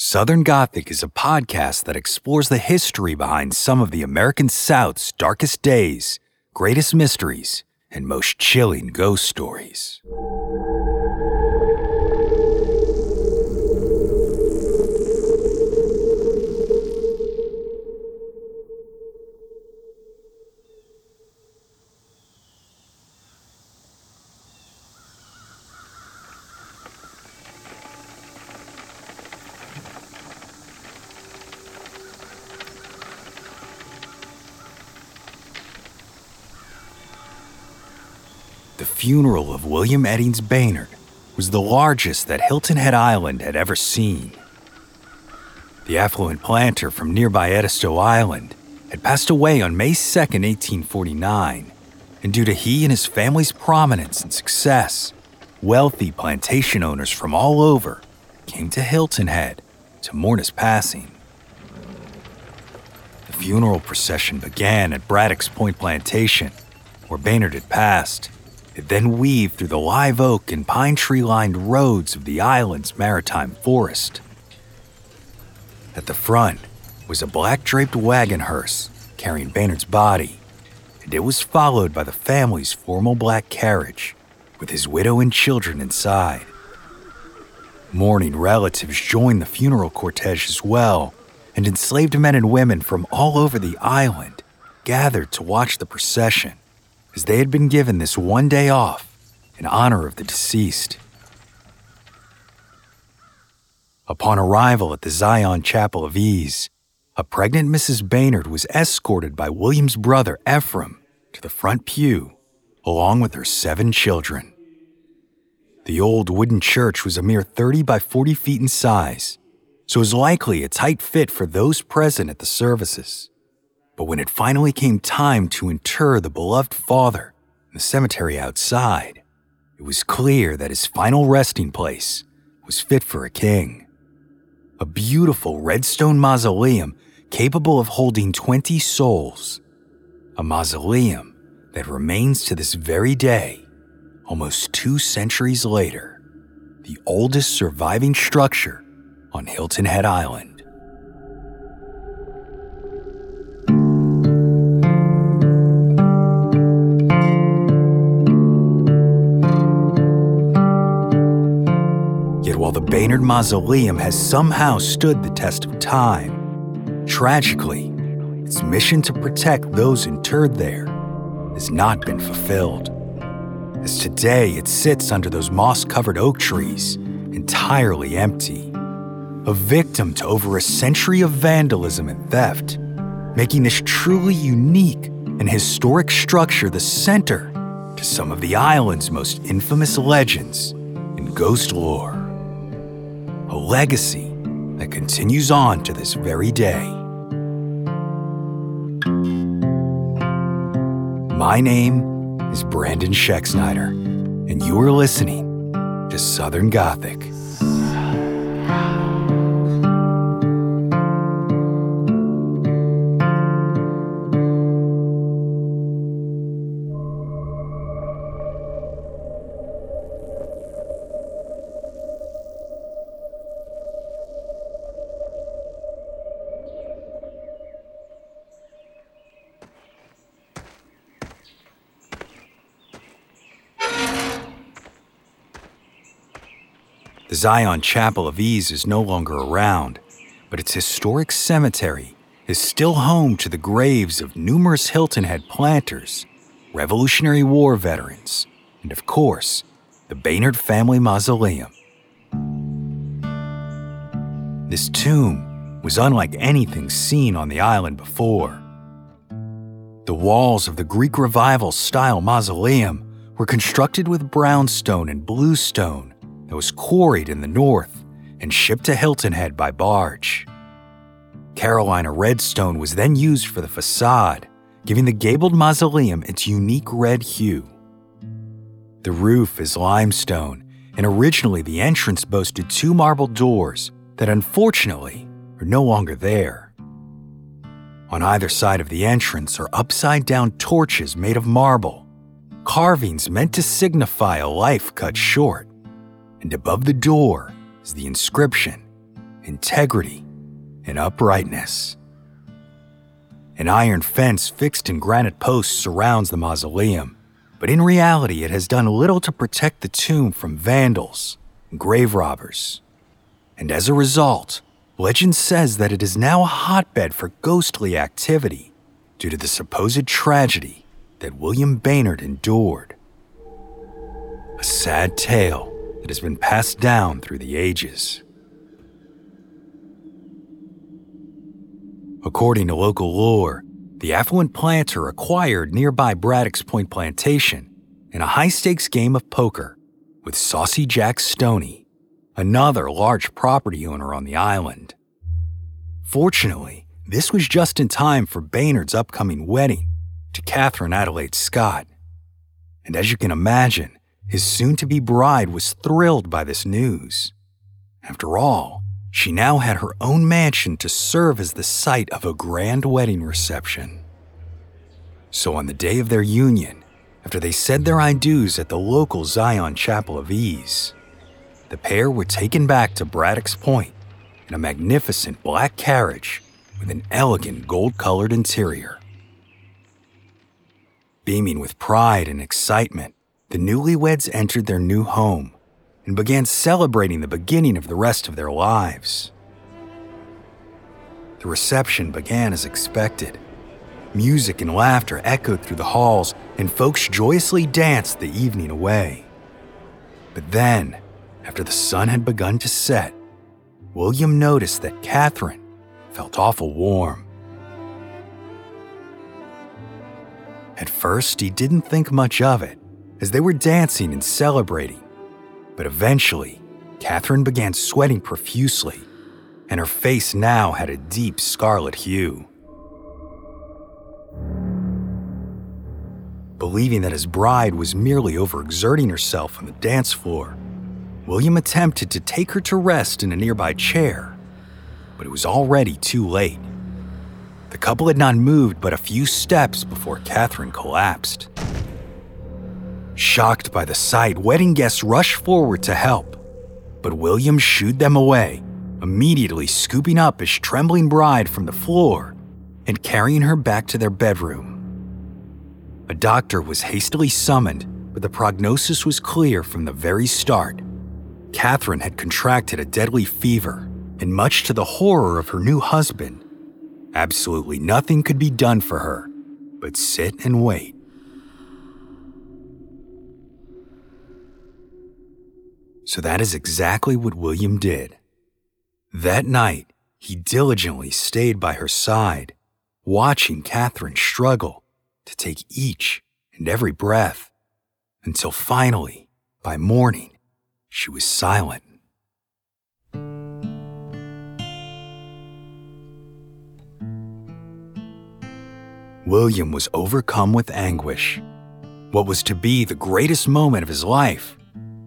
Southern Gothic is a podcast that explores the history behind some of the American South's darkest days, greatest mysteries, and most chilling ghost stories. Funeral of William Eddings Baynard was the largest that Hilton Head Island had ever seen. The affluent planter from nearby Edisto Island had passed away on May 2, 1849, and due to he and his family's prominence and success, wealthy plantation owners from all over came to Hilton Head to mourn his passing. The funeral procession began at Braddock's Point Plantation, where Baynard had passed. It then weaved through the live oak and pine tree lined roads of the island's maritime forest. At the front was a black draped wagon hearse carrying Baynard's body, and it was followed by the family's formal black carriage with his widow and children inside. Mourning relatives joined the funeral cortege as well, and enslaved men and women from all over the island gathered to watch the procession as they had been given this one day off in honor of the deceased. Upon arrival at the Zion Chapel of Ease, a pregnant Mrs. Baynard was escorted by William's brother Ephraim to the front pew, along with her seven children. The old wooden church was a mere 30 by 40 feet in size, so it was likely a tight fit for those present at the services. But when it finally came time to inter the beloved father in the cemetery outside, it was clear that his final resting place was fit for a king. A beautiful redstone mausoleum capable of holding 20 souls. A mausoleum that remains to this very day, almost two centuries later, the oldest surviving structure on Hilton Head Island. Baynard Mausoleum has somehow stood the test of time, tragically, its mission to protect those interred there has not been fulfilled. As today it sits under those moss covered oak trees, entirely empty, a victim to over a century of vandalism and theft, making this truly unique and historic structure the center to some of the island's most infamous legends in ghost lore. A legacy that continues on to this very day. My name is Brandon Schexnayder and you are listening to Southern Gothic. Zion Chapel of Ease is no longer around, but its historic cemetery is still home to the graves of numerous Hilton Head planters, Revolutionary War veterans, and of course, the Baynard family mausoleum. This tomb was unlike anything seen on the island before. The walls of the Greek Revival style mausoleum were constructed with brownstone and bluestone that was quarried in the north and shipped to Hilton Head by barge. Carolina redstone was then used for the facade, giving the gabled mausoleum its unique red hue. The roof is limestone, and originally the entrance boasted two marble doors that unfortunately are no longer there. On either side of the entrance are upside down torches made of marble, carvings meant to signify a life cut short. And above the door is the inscription Integrity and Uprightness. An iron fence fixed in granite posts surrounds the mausoleum, but in reality, it has done little to protect the tomb from vandals and grave robbers. And as a result, legend says that it is now a hotbed for ghostly activity due to the supposed tragedy that William Baynard endured. A sad tale that has been passed down through the ages. According to local lore, the affluent planter acquired nearby Braddock's Point Plantation in a high stakes game of poker with Saucy Jack Stoney, another large property owner on the island. Fortunately, this was just in time for Baynard's upcoming wedding to Catherine Adelaide Scott. And as you can imagine, his soon to be bride was thrilled by this news. After all, she now had her own mansion to serve as the site of a grand wedding reception. So on the day of their union, after they said their I do's at the local Zion Chapel of Ease, the pair were taken back to Braddock's Point in a magnificent black carriage with an elegant gold colored interior. Beaming with pride and excitement, the newlyweds entered their new home and began celebrating the beginning of the rest of their lives. The reception began as expected. Music and laughter echoed through the halls, and folks joyously danced the evening away. But then, after the sun had begun to set, William noticed that Catherine felt awful warm. At first, he didn't think much of it, as they were dancing and celebrating. But eventually, Catherine began sweating profusely, and her face now had a deep scarlet hue. Believing that his bride was merely overexerting herself on the dance floor, William attempted to take her to rest in a nearby chair, but it was already too late. The couple had not moved but a few steps before Catherine collapsed. Shocked by the sight, wedding guests rushed forward to help, but William shooed them away, immediately scooping up his trembling bride from the floor and carrying her back to their bedroom. A doctor was hastily summoned, but the prognosis was clear from the very start. Catherine had contracted a deadly fever, and much to the horror of her new husband, absolutely nothing could be done for her but sit and wait. So that is exactly what William did. That night, he diligently stayed by her side, watching Catherine struggle to take each and every breath, until finally, by morning, she was silent. William was overcome with anguish. What was to be the greatest moment of his life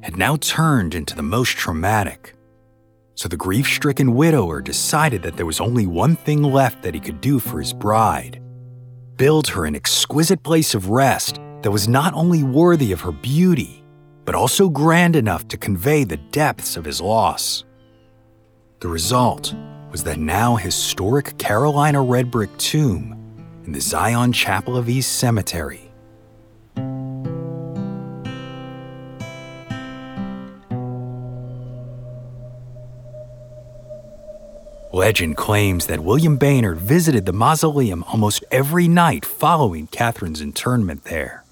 had now turned into the most traumatic. So the grief stricken widower decided that there was only one thing left that he could do for his bride build her an exquisite place of rest that was not only worthy of her beauty, but also grand enough to convey the depths of his loss. The result was that now historic Carolina red brick tomb in the Zion Chapel of Ease Cemetery Legend claims that William Baynard visited the mausoleum almost every night following Catherine's internment there.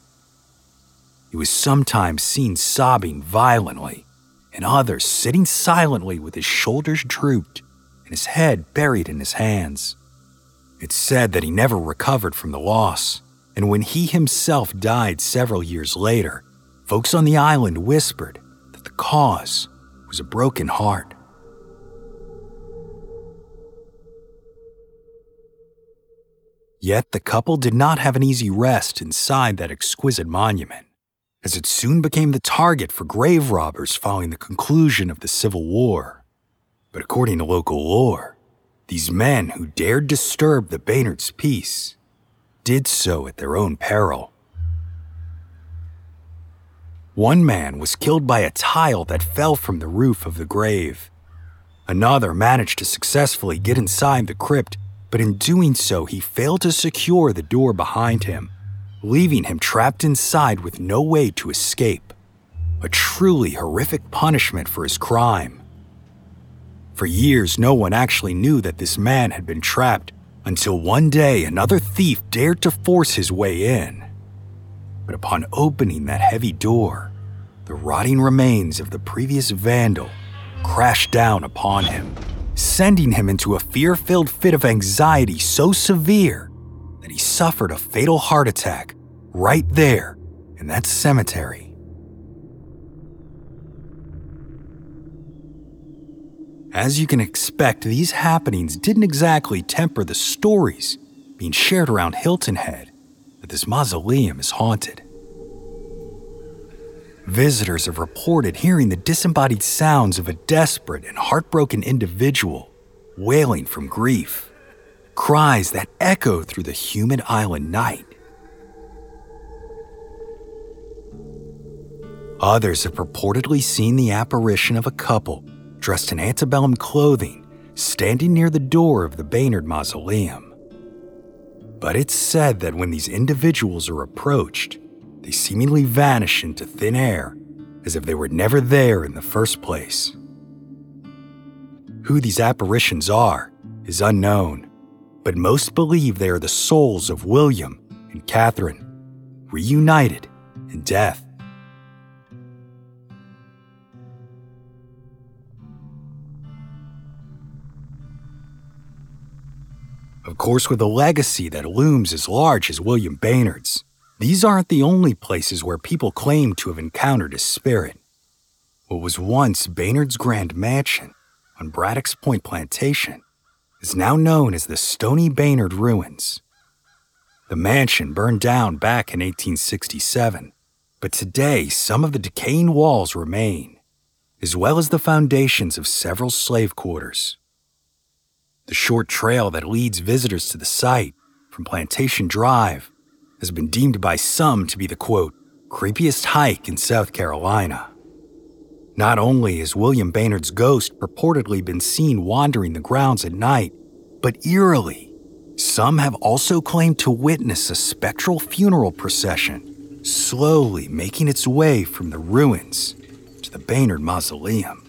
He was sometimes seen sobbing violently, and others sitting silently with his shoulders drooped and his head buried in his hands. It's said that he never recovered from the loss, and when he himself died several years later, folks on the island whispered that the cause was a broken heart. Yet the couple did not have an easy rest inside that exquisite monument, as it soon became the target for grave robbers following the conclusion of the Civil War. But according to local lore, these men who dared disturb the Baynard's peace did so at their own peril. One man was killed by a tile that fell from the roof of the grave. Another managed to successfully get inside the crypt but in doing so, he failed to secure the door behind him, leaving him trapped inside with no way to escape. A truly horrific punishment for his crime. For years, no one actually knew that this man had been trapped until one day another thief dared to force his way in. But upon opening that heavy door, the rotting remains of the previous vandal crashed down upon him sending him into a fear filled fit of anxiety so severe that he suffered a fatal heart attack right there in that cemetery. As you can expect, these happenings didn't exactly temper the stories being shared around Hilton Head that this mausoleum is haunted. Visitors have reported hearing the disembodied sounds of a desperate and heartbroken individual wailing from grief, cries that echo through the humid island night. Others have purportedly seen the apparition of a couple dressed in antebellum clothing standing near the door of the Baynard Mausoleum. But it's said that when these individuals are approached, they seemingly vanish into thin air as if they were never there in the first place. Who these apparitions are is unknown, but most believe they are the souls of William and Catherine, reunited in death. Of course, with a legacy that looms as large as William Baynard's, these aren't the only places where people claim to have encountered a spirit. What was once Baynard's Grand Mansion on Braddock's Point Plantation is now known as the Stoney Baynard Ruins. The mansion burned down back in 1867, but today some of the decaying walls remain, as well as the foundations of several slave quarters. The short trail that leads visitors to the site from Plantation Drive has been deemed by some to be the quote, creepiest hike in South Carolina. Not only has William Baynard's ghost purportedly been seen wandering the grounds at night, but eerily, some have also claimed to witness a spectral funeral procession slowly making its way from the ruins to the Baynard Mausoleum.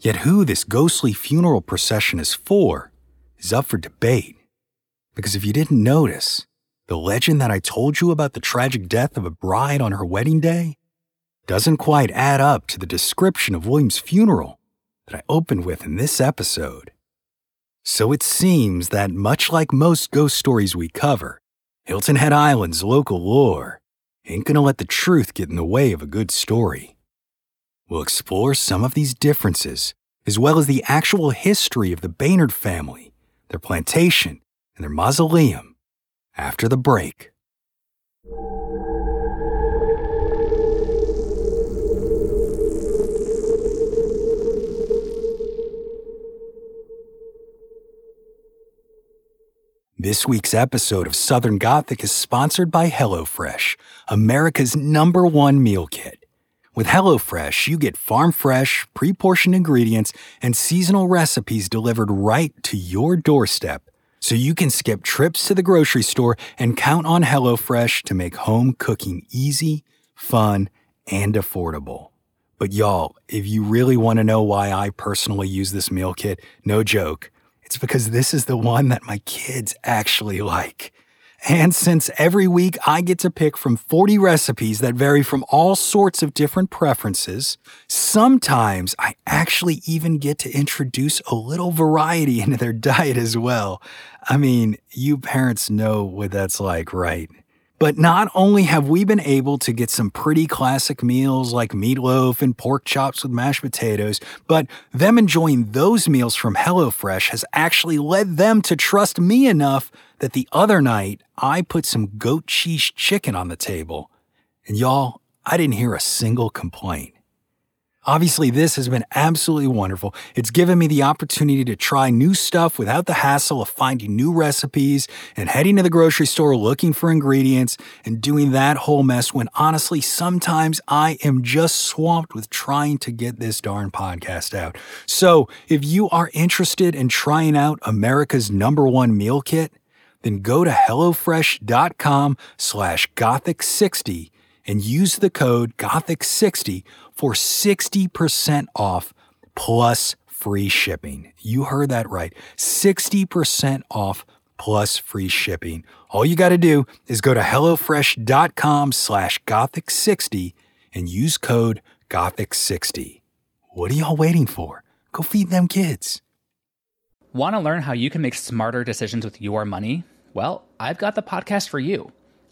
Yet who this ghostly funeral procession is for is up for debate. Because if you didn't notice, the legend that I told you about the tragic death of a bride on her wedding day doesn't quite add up to the description of William's funeral that I opened with in this episode. So it seems that, much like most ghost stories we cover, Hilton Head Island's local lore ain't gonna let the truth get in the way of a good story. We'll explore some of these differences, as well as the actual history of the Baynard family their plantation, and their mausoleum after the break. This week's episode of Southern Gothic is sponsored by HelloFresh, America's number one meal kit. With HelloFresh, you get farm fresh, pre portioned ingredients and seasonal recipes delivered right to your doorstep so you can skip trips to the grocery store and count on HelloFresh to make home cooking easy, fun, and affordable. But y'all, if you really want to know why I personally use this meal kit, no joke, it's because this is the one that my kids actually like. And since every week I get to pick from 40 recipes that vary from all sorts of different preferences, sometimes I actually even get to introduce a little variety into their diet as well. I mean, you parents know what that's like, right? But not only have we been able to get some pretty classic meals like meatloaf and pork chops with mashed potatoes, but them enjoying those meals from HelloFresh has actually led them to trust me enough that the other night I put some goat cheese chicken on the table. And y'all, I didn't hear a single complaint. Obviously, this has been absolutely wonderful. It's given me the opportunity to try new stuff without the hassle of finding new recipes and heading to the grocery store looking for ingredients and doing that whole mess when honestly, sometimes I am just swamped with trying to get this darn podcast out. So, if you are interested in trying out America's number one meal kit, then go to HelloFresh.com slash Gothic60 and use the code Gothic60 for 60% off plus free shipping. You heard that right. 60% off plus free shipping. All you got to do is go to HelloFresh.com slash Gothic60 and use code Gothic60. What are y'all waiting for? Go feed them kids. Want to learn how you can make smarter decisions with your money? Well, I've got the podcast for you.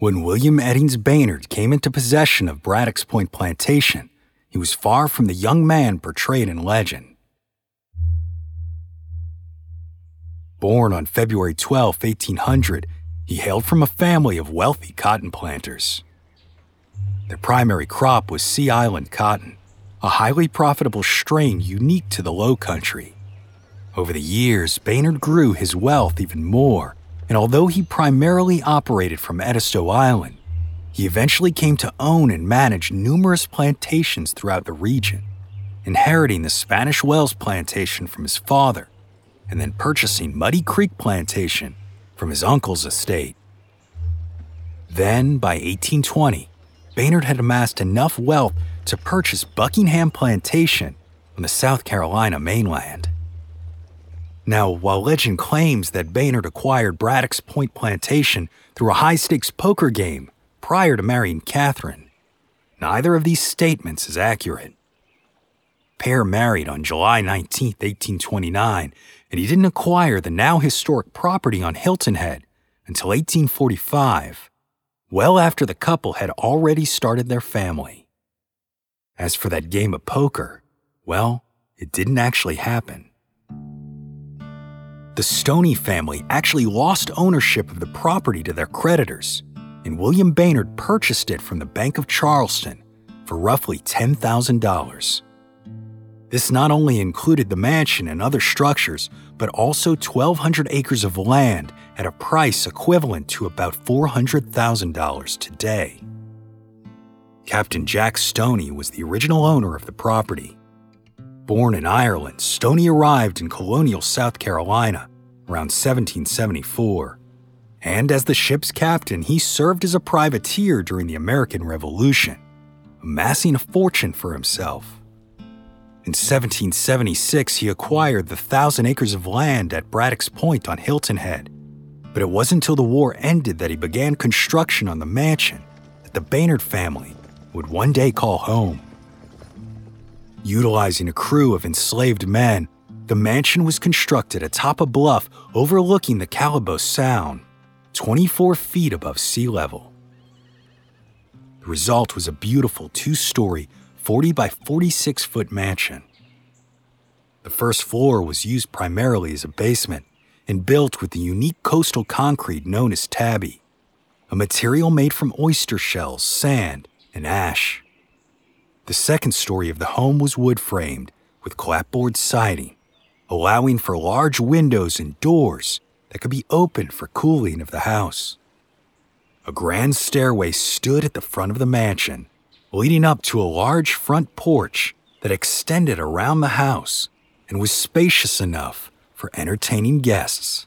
When William Eddings Baynard came into possession of Braddock's Point Plantation, he was far from the young man portrayed in legend. Born on February 12, 1800, he hailed from a family of wealthy cotton planters. Their primary crop was Sea Island cotton, a highly profitable strain unique to the Low Country. Over the years, Baynard grew his wealth even more and although he primarily operated from Edisto Island, he eventually came to own and manage numerous plantations throughout the region, inheriting the Spanish Wells plantation from his father, and then purchasing Muddy Creek plantation from his uncle's estate. Then, by 1820, Baynard had amassed enough wealth to purchase Buckingham Plantation on the South Carolina mainland. Now, while legend claims that Baynard acquired Braddock's Point Plantation through a high stakes poker game prior to marrying Catherine, neither of these statements is accurate. Pair married on July 19, 1829, and he didn't acquire the now historic property on Hilton Head until 1845, well after the couple had already started their family. As for that game of poker, well, it didn't actually happen the Stoney family actually lost ownership of the property to their creditors, and William Baynard purchased it from the Bank of Charleston for roughly $10,000. This not only included the mansion and other structures, but also 1,200 acres of land at a price equivalent to about $400,000 today. Captain Jack Stoney was the original owner of the property Born in Ireland, Stoney arrived in colonial South Carolina around 1774. And as the ship's captain, he served as a privateer during the American Revolution, amassing a fortune for himself. In 1776, he acquired the thousand acres of land at Braddock's Point on Hilton Head. But it wasn't until the war ended that he began construction on the mansion that the Baynard family would one day call home. Utilizing a crew of enslaved men, the mansion was constructed atop a bluff overlooking the Calibogue Sound, 24 feet above sea level. The result was a beautiful two story, 40 by 46 foot mansion. The first floor was used primarily as a basement and built with the unique coastal concrete known as tabby, a material made from oyster shells, sand, and ash. The second story of the home was wood framed with clapboard siding, allowing for large windows and doors that could be opened for cooling of the house. A grand stairway stood at the front of the mansion, leading up to a large front porch that extended around the house and was spacious enough for entertaining guests.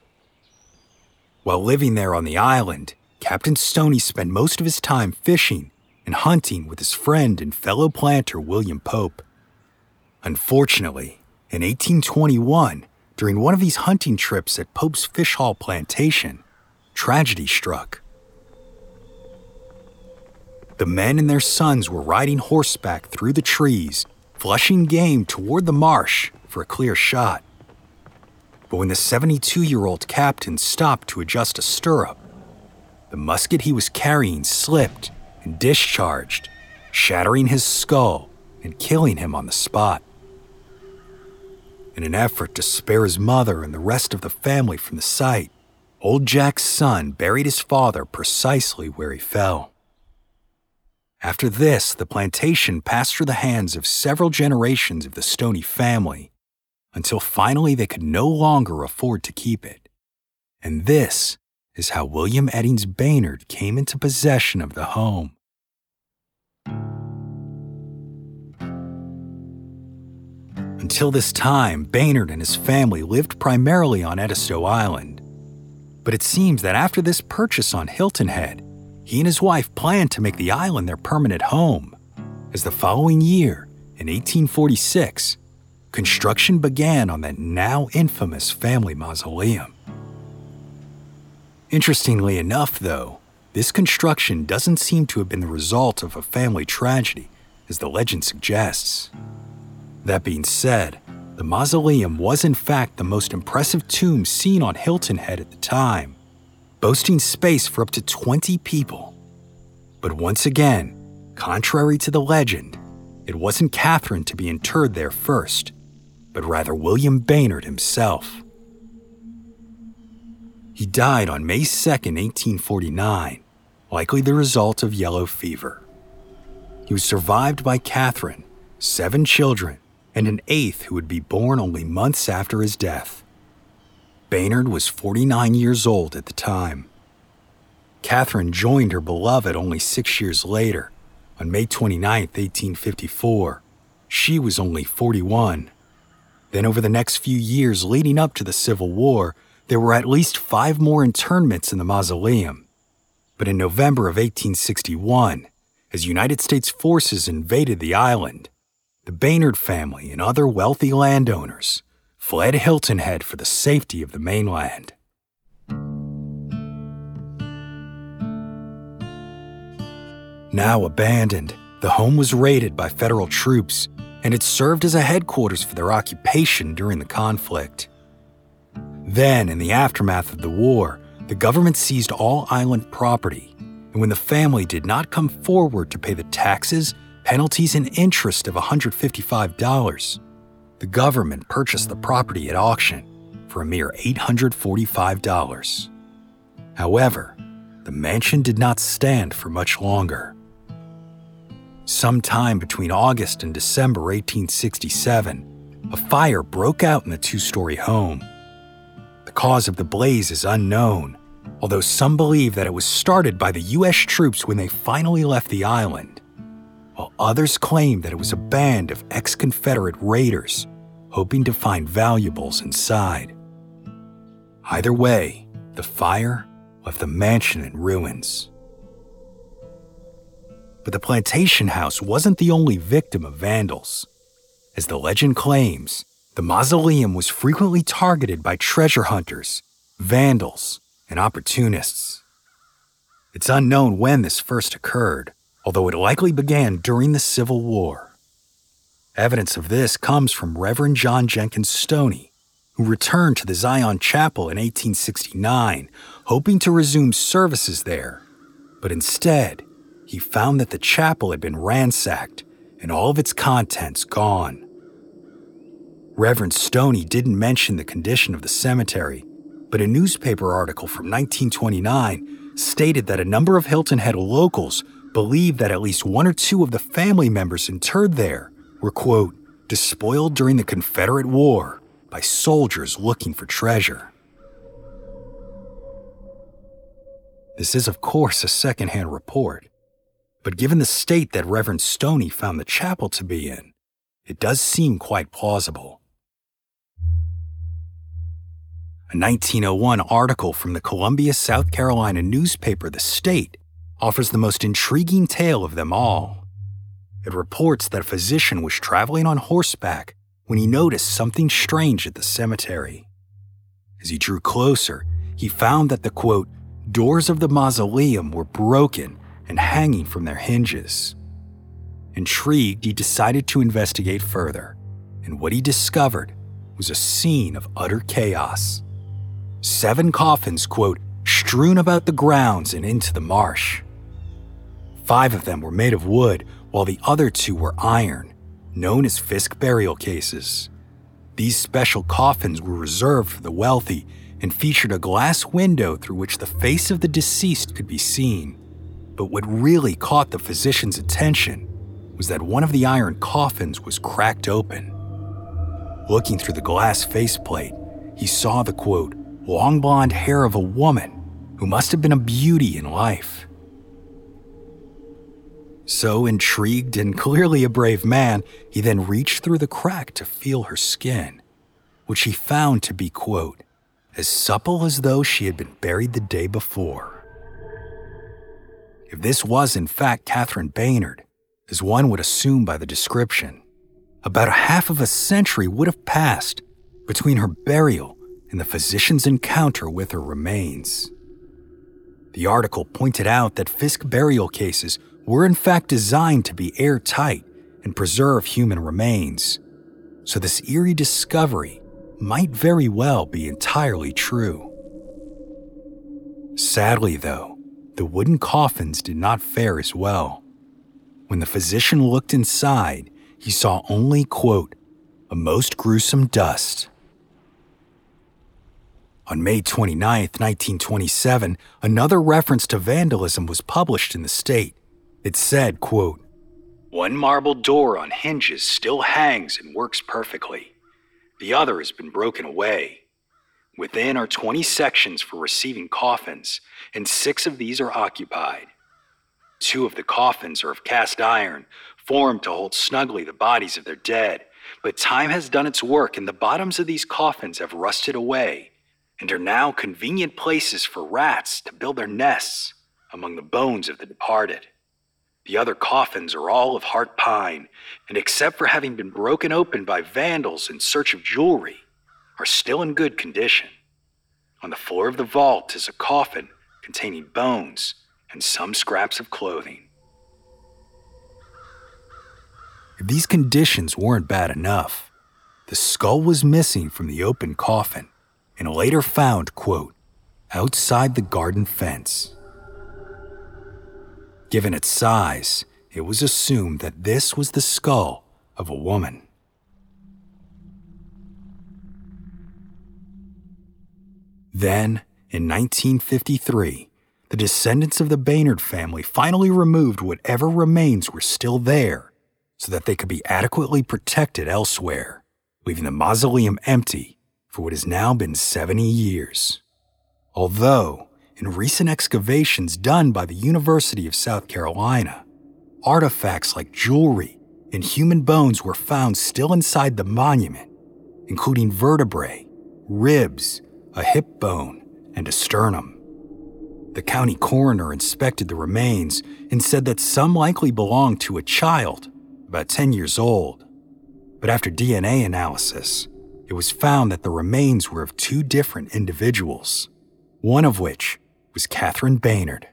While living there on the island, Captain Stoney spent most of his time fishing and hunting with his friend and fellow planter William Pope. Unfortunately, in 1821, during one of these hunting trips at Pope's Fish Haul plantation, tragedy struck. The men and their sons were riding horseback through the trees, flushing game toward the marsh for a clear shot. But when the 72 year old captain stopped to adjust a stirrup, the musket he was carrying slipped and discharged, shattering his skull and killing him on the spot. In an effort to spare his mother and the rest of the family from the sight, old Jack's son buried his father precisely where he fell. After this, the plantation passed through the hands of several generations of the Stoney family until finally they could no longer afford to keep it. And this is how William Eddings Baynard came into possession of the home. Until this time, Baynard and his family lived primarily on Edisto Island. But it seems that after this purchase on Hilton Head, he and his wife planned to make the island their permanent home. As the following year, in 1846, construction began on that now infamous family mausoleum. Interestingly enough, though, this construction doesn't seem to have been the result of a family tragedy, as the legend suggests. That being said, the mausoleum was in fact the most impressive tomb seen on Hilton Head at the time, boasting space for up to 20 people. But once again, contrary to the legend, it wasn't Catherine to be interred there first, but rather William Baynard himself. He died on May 2, 1849, likely the result of yellow fever. He was survived by Catherine, seven children, and an eighth who would be born only months after his death. Baynard was 49 years old at the time. Catherine joined her beloved only six years later, on May 29, 1854. She was only 41. Then, over the next few years leading up to the Civil War, there were at least five more internments in the mausoleum. But in November of 1861, as United States forces invaded the island, the Baynard family and other wealthy landowners fled Hilton Head for the safety of the mainland. Now abandoned, the home was raided by federal troops, and it served as a headquarters for their occupation during the conflict. Then, in the aftermath of the war, the government seized all island property, and when the family did not come forward to pay the taxes penalties and interest of $155. The government purchased the property at auction for a mere $845. However, the mansion did not stand for much longer. Sometime between August and December 1867, a fire broke out in the two story home. The cause of the blaze is unknown, although some believe that it was started by the U.S. troops when they finally left the island while others claim that it was a band of ex Confederate raiders hoping to find valuables inside. Either way, the fire left the mansion in ruins. But the plantation house wasn't the only victim of vandals. As the legend claims, the mausoleum was frequently targeted by treasure hunters, vandals, and opportunists. It's unknown when this first occurred, although it likely began during the Civil War. Evidence of this comes from Reverend John Jenkins Stoney, who returned to the Zion Chapel in 1869, hoping to resume services there. But instead, he found that the chapel had been ransacked and all of its contents gone. Reverend Stoney didn't mention the condition of the cemetery, but a newspaper article from 1929 stated that a number of Hilton Head locals believed that at least one or two of the family members interred there were, quote, despoiled during the Confederate War by soldiers looking for treasure. This is, of course, a secondhand report, but given the state that Reverend Stoney found the chapel to be in, it does seem quite plausible. A 1901 article from the Columbia, South Carolina newspaper, The State, offers the most intriguing tale of them all. It reports that a physician was traveling on horseback when he noticed something strange at the cemetery. As he drew closer, he found that the quote, doors of the mausoleum were broken and hanging from their hinges. Intrigued, he decided to investigate further, and what he discovered was a scene of utter chaos. Seven coffins, quote, strewn about the grounds and into the marsh. Five of them were made of wood, while the other two were iron, known as Fisk burial cases. These special coffins were reserved for the wealthy and featured a glass window through which the face of the deceased could be seen. But what really caught the physician's attention was that one of the iron coffins was cracked open. Looking through the glass faceplate, he saw the quote, long blonde hair of a woman who must have been a beauty in life. So intrigued and clearly a brave man, he then reached through the crack to feel her skin, which he found to be, quote, as supple as though she had been buried the day before. If this was in fact Catherine Baynard, as one would assume by the description, about a half of a century would have passed between her burial and the physician's encounter with her remains. The article pointed out that Fisk burial cases were in fact designed to be airtight and preserve human remains, so this eerie discovery might very well be entirely true. Sadly, though, the wooden coffins did not fare as well. When the physician looked inside, he saw only, quote, a most gruesome dust. On May 29, 1927, another reference to vandalism was published in the state. It said, quote, One marble door on hinges still hangs and works perfectly. The other has been broken away. Within are 20 sections for receiving coffins, and six of these are occupied. Two of the coffins are of cast iron, formed to hold snugly the bodies of their dead, but time has done its work, and the bottoms of these coffins have rusted away and are now convenient places for rats to build their nests among the bones of the departed. The other coffins are all of heart pine, and except for having been broken open by vandals in search of jewelry, are still in good condition. On the floor of the vault is a coffin containing bones and some scraps of clothing. If these conditions weren't bad enough, the skull was missing from the open coffin and later found, quote, outside the garden fence. Given its size, it was assumed that this was the skull of a woman. Then, in 1953, the descendants of the Baynard family finally removed whatever remains were still there so that they could be adequately protected elsewhere, leaving the mausoleum empty for what has now been 70 years. Although, in recent excavations done by the University of South Carolina, artifacts like jewelry and human bones were found still inside the monument, including vertebrae, ribs, a hip bone, and a sternum. The county coroner inspected the remains and said that some likely belonged to a child, about 10 years old. But after DNA analysis, it was found that the remains were of two different individuals. one of which was Catherine Baynard.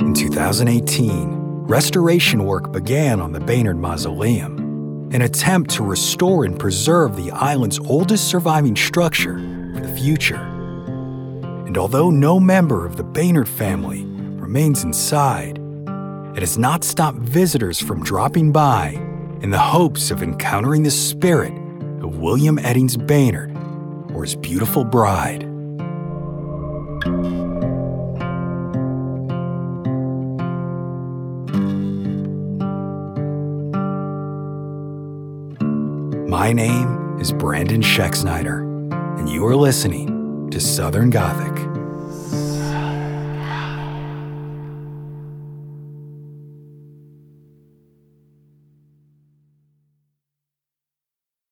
In 2018, restoration work began on the Baynard Mausoleum, an attempt to restore and preserve the island's oldest surviving structure future. And although no member of the Baynard family remains inside, it has not stopped visitors from dropping by in the hopes of encountering the spirit of William Eddings Baynard or his beautiful bride. My name is Brandon Schexnayder, and you are listening to Southern Gothic.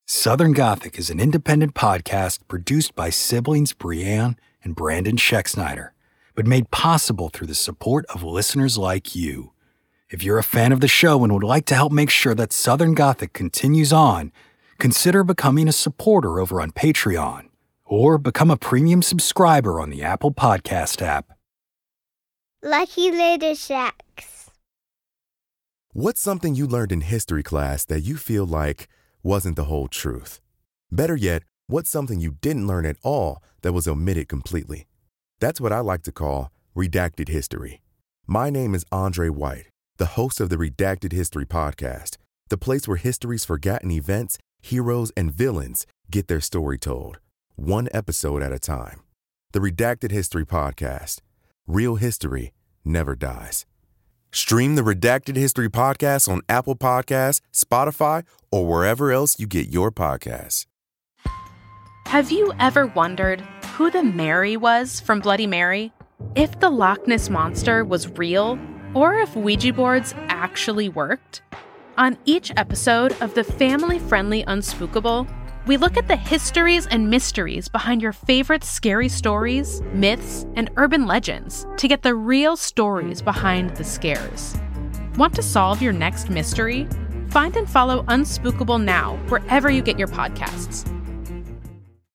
Southern Gothic is an independent podcast produced by siblings Brianne and Brandon Schexnayder, but made possible through the support of listeners like you. If you're a fan of the show and would like to help make sure that Southern Gothic continues on, consider becoming a supporter over on Patreon or become a premium subscriber on the Apple Podcast app. Lucky Little Shacks. What's something you learned in history class that you feel like wasn't the whole truth? Better yet, what's something you didn't learn at all that was omitted completely? That's what I like to call redacted history. My name is Andre White, the host of the Redacted History Podcast, the place where history's forgotten events, heroes, and villains get their story told, one episode at a time. The Redacted History Podcast. Real history never dies. Stream the Redacted History Podcast on Apple Podcasts, Spotify, or wherever else you get your podcasts. Have you ever wondered who the Mary was from Bloody Mary? If the Loch Ness Monster was real, or if Ouija boards actually worked? On each episode of the family friendly Unspookable, we look at the histories and mysteries behind your favorite scary stories, myths, and urban legends to get the real stories behind the scares. Want to solve your next mystery? Find and follow Unspookable now wherever you get your podcasts